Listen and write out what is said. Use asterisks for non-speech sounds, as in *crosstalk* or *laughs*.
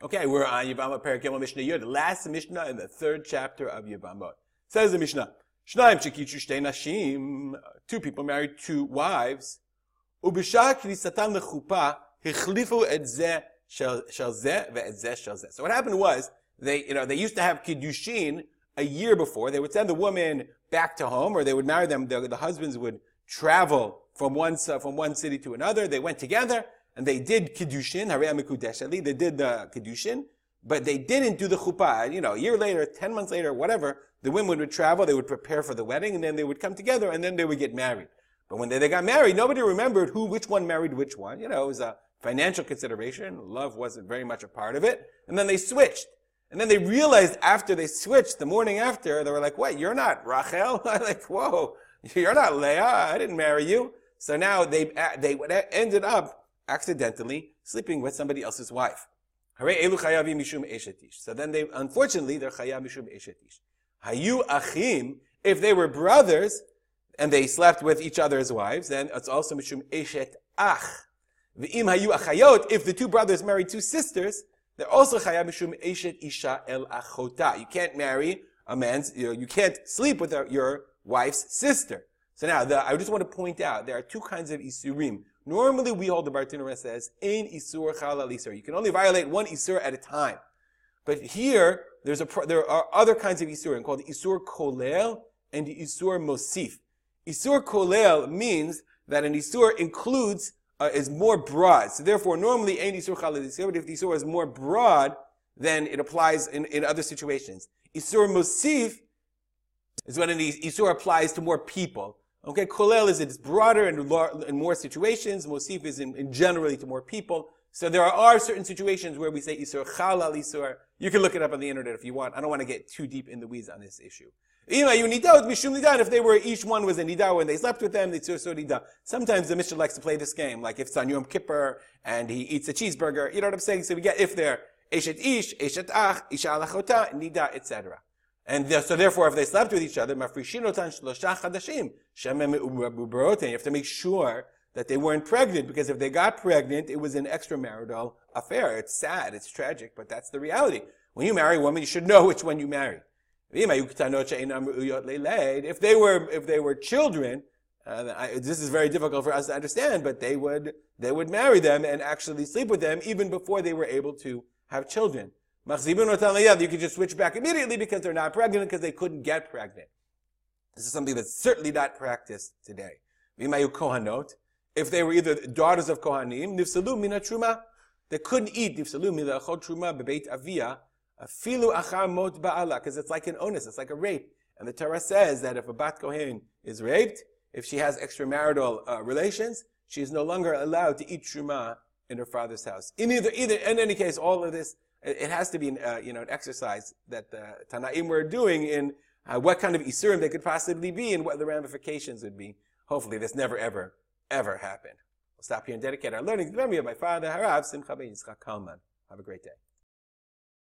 Okay, we're on Yevamot Gimel Mishnah Yud, the last Mishnah in the third chapter of Yevamot. Says the Mishnah, Shnaim shekichu shtei nashim, two people married two wives, ubishah knisatan lechupa, hichlifu et zeh shel zeh. So what happened was, they, you know, they used to have kiddushin a year before. They would send the woman back to home, or they would marry them. The, the husbands would travel from one, from one city to another. They went together, and they did kiddushin, they did the kiddushin, but they didn't do the chuppah. You know, a year later, ten months later, whatever, the women would travel, they would prepare for the wedding, and then they would come together, and then they would get married. But when they, they got married, nobody remembered who, which one married which one. You know, it was a financial consideration. Love wasn't very much a part of it. And then they switched. And then they realized after they switched, the morning after, they were like, "What? You're not Rachel?" *laughs* I'm like, "Whoa, you're not Leah. I didn't marry you." So now they they ended up accidentally sleeping with somebody else's wife. So then they, unfortunately, they're chayav mishum eshetish. Hayu achim, if they were brothers and they slept with each other's wives, then it's also mishum eshet ach. V'im hayu achayot, if the two brothers married two sisters, they're also chayav mishum eshet isha el achota. You can't marry a man's, you, know, you can't sleep with your wife's sister. So now, the, I just want to point out, there are two kinds of isurim. Normally, we hold the Bartenura says, ein isur chalal isur. You can only violate one isur at a time. But here, there's a, there are other kinds of isurim called isur kolel and isur mosif. Isur kolel means that an isur includes, uh, is more broad. So therefore, normally, ein isur chalal isur, but if the isur is more broad, then it applies in, in other situations. Isur mosif is when an isur applies to more people. Okay, kolel is it's broader and in more situations. Mosif is in, in, generally to more people. So there are certain situations where we say isur chalal isur. You can look it up on the internet if you want. I don't want to get too deep in the weeds on this issue. If they were, each one was a nida when they slept with them, so. Sometimes the Mishnah likes to play this game, like if it's on Yom Kippur and he eats a cheeseburger, you know what I'm saying? So we get if they're eshet ish, eshet ach, isha alachota, nida, etc. And so therefore, if they slept with each other, you have to make sure that they weren't pregnant, because if they got pregnant, it was an extramarital affair. It's sad, it's tragic, but that's the reality. When you marry a woman, you should know which one you marry. If they were, if they were children, uh, I, this is very difficult for us to understand, but they would, they would marry them and actually sleep with them even before they were able to have children. You could just switch back immediately because they're not pregnant because they couldn't get pregnant. This is something that's certainly not practiced today. If they were either daughters of Kohanim, nifsalu mina truma, they couldn't eat nifsalu mina truma bebeit avia, afilu achar mot ba'ala, because it's like an onus, it's like a rape. And the Torah says that if a bat kohen is raped, if she has extramarital uh, relations, she is no longer allowed to eat truma in her father's house. In either, either, in any case, all of this it has to be, an, uh, you know, an exercise that the Tanaim were doing in uh, what kind of isurim they could possibly be and what the ramifications would be. Hopefully, this never, ever, ever happened. We'll stop here and dedicate our learning to the memory of my father, Harav Simcha Ben Yitzchak Kalman. Have a great day.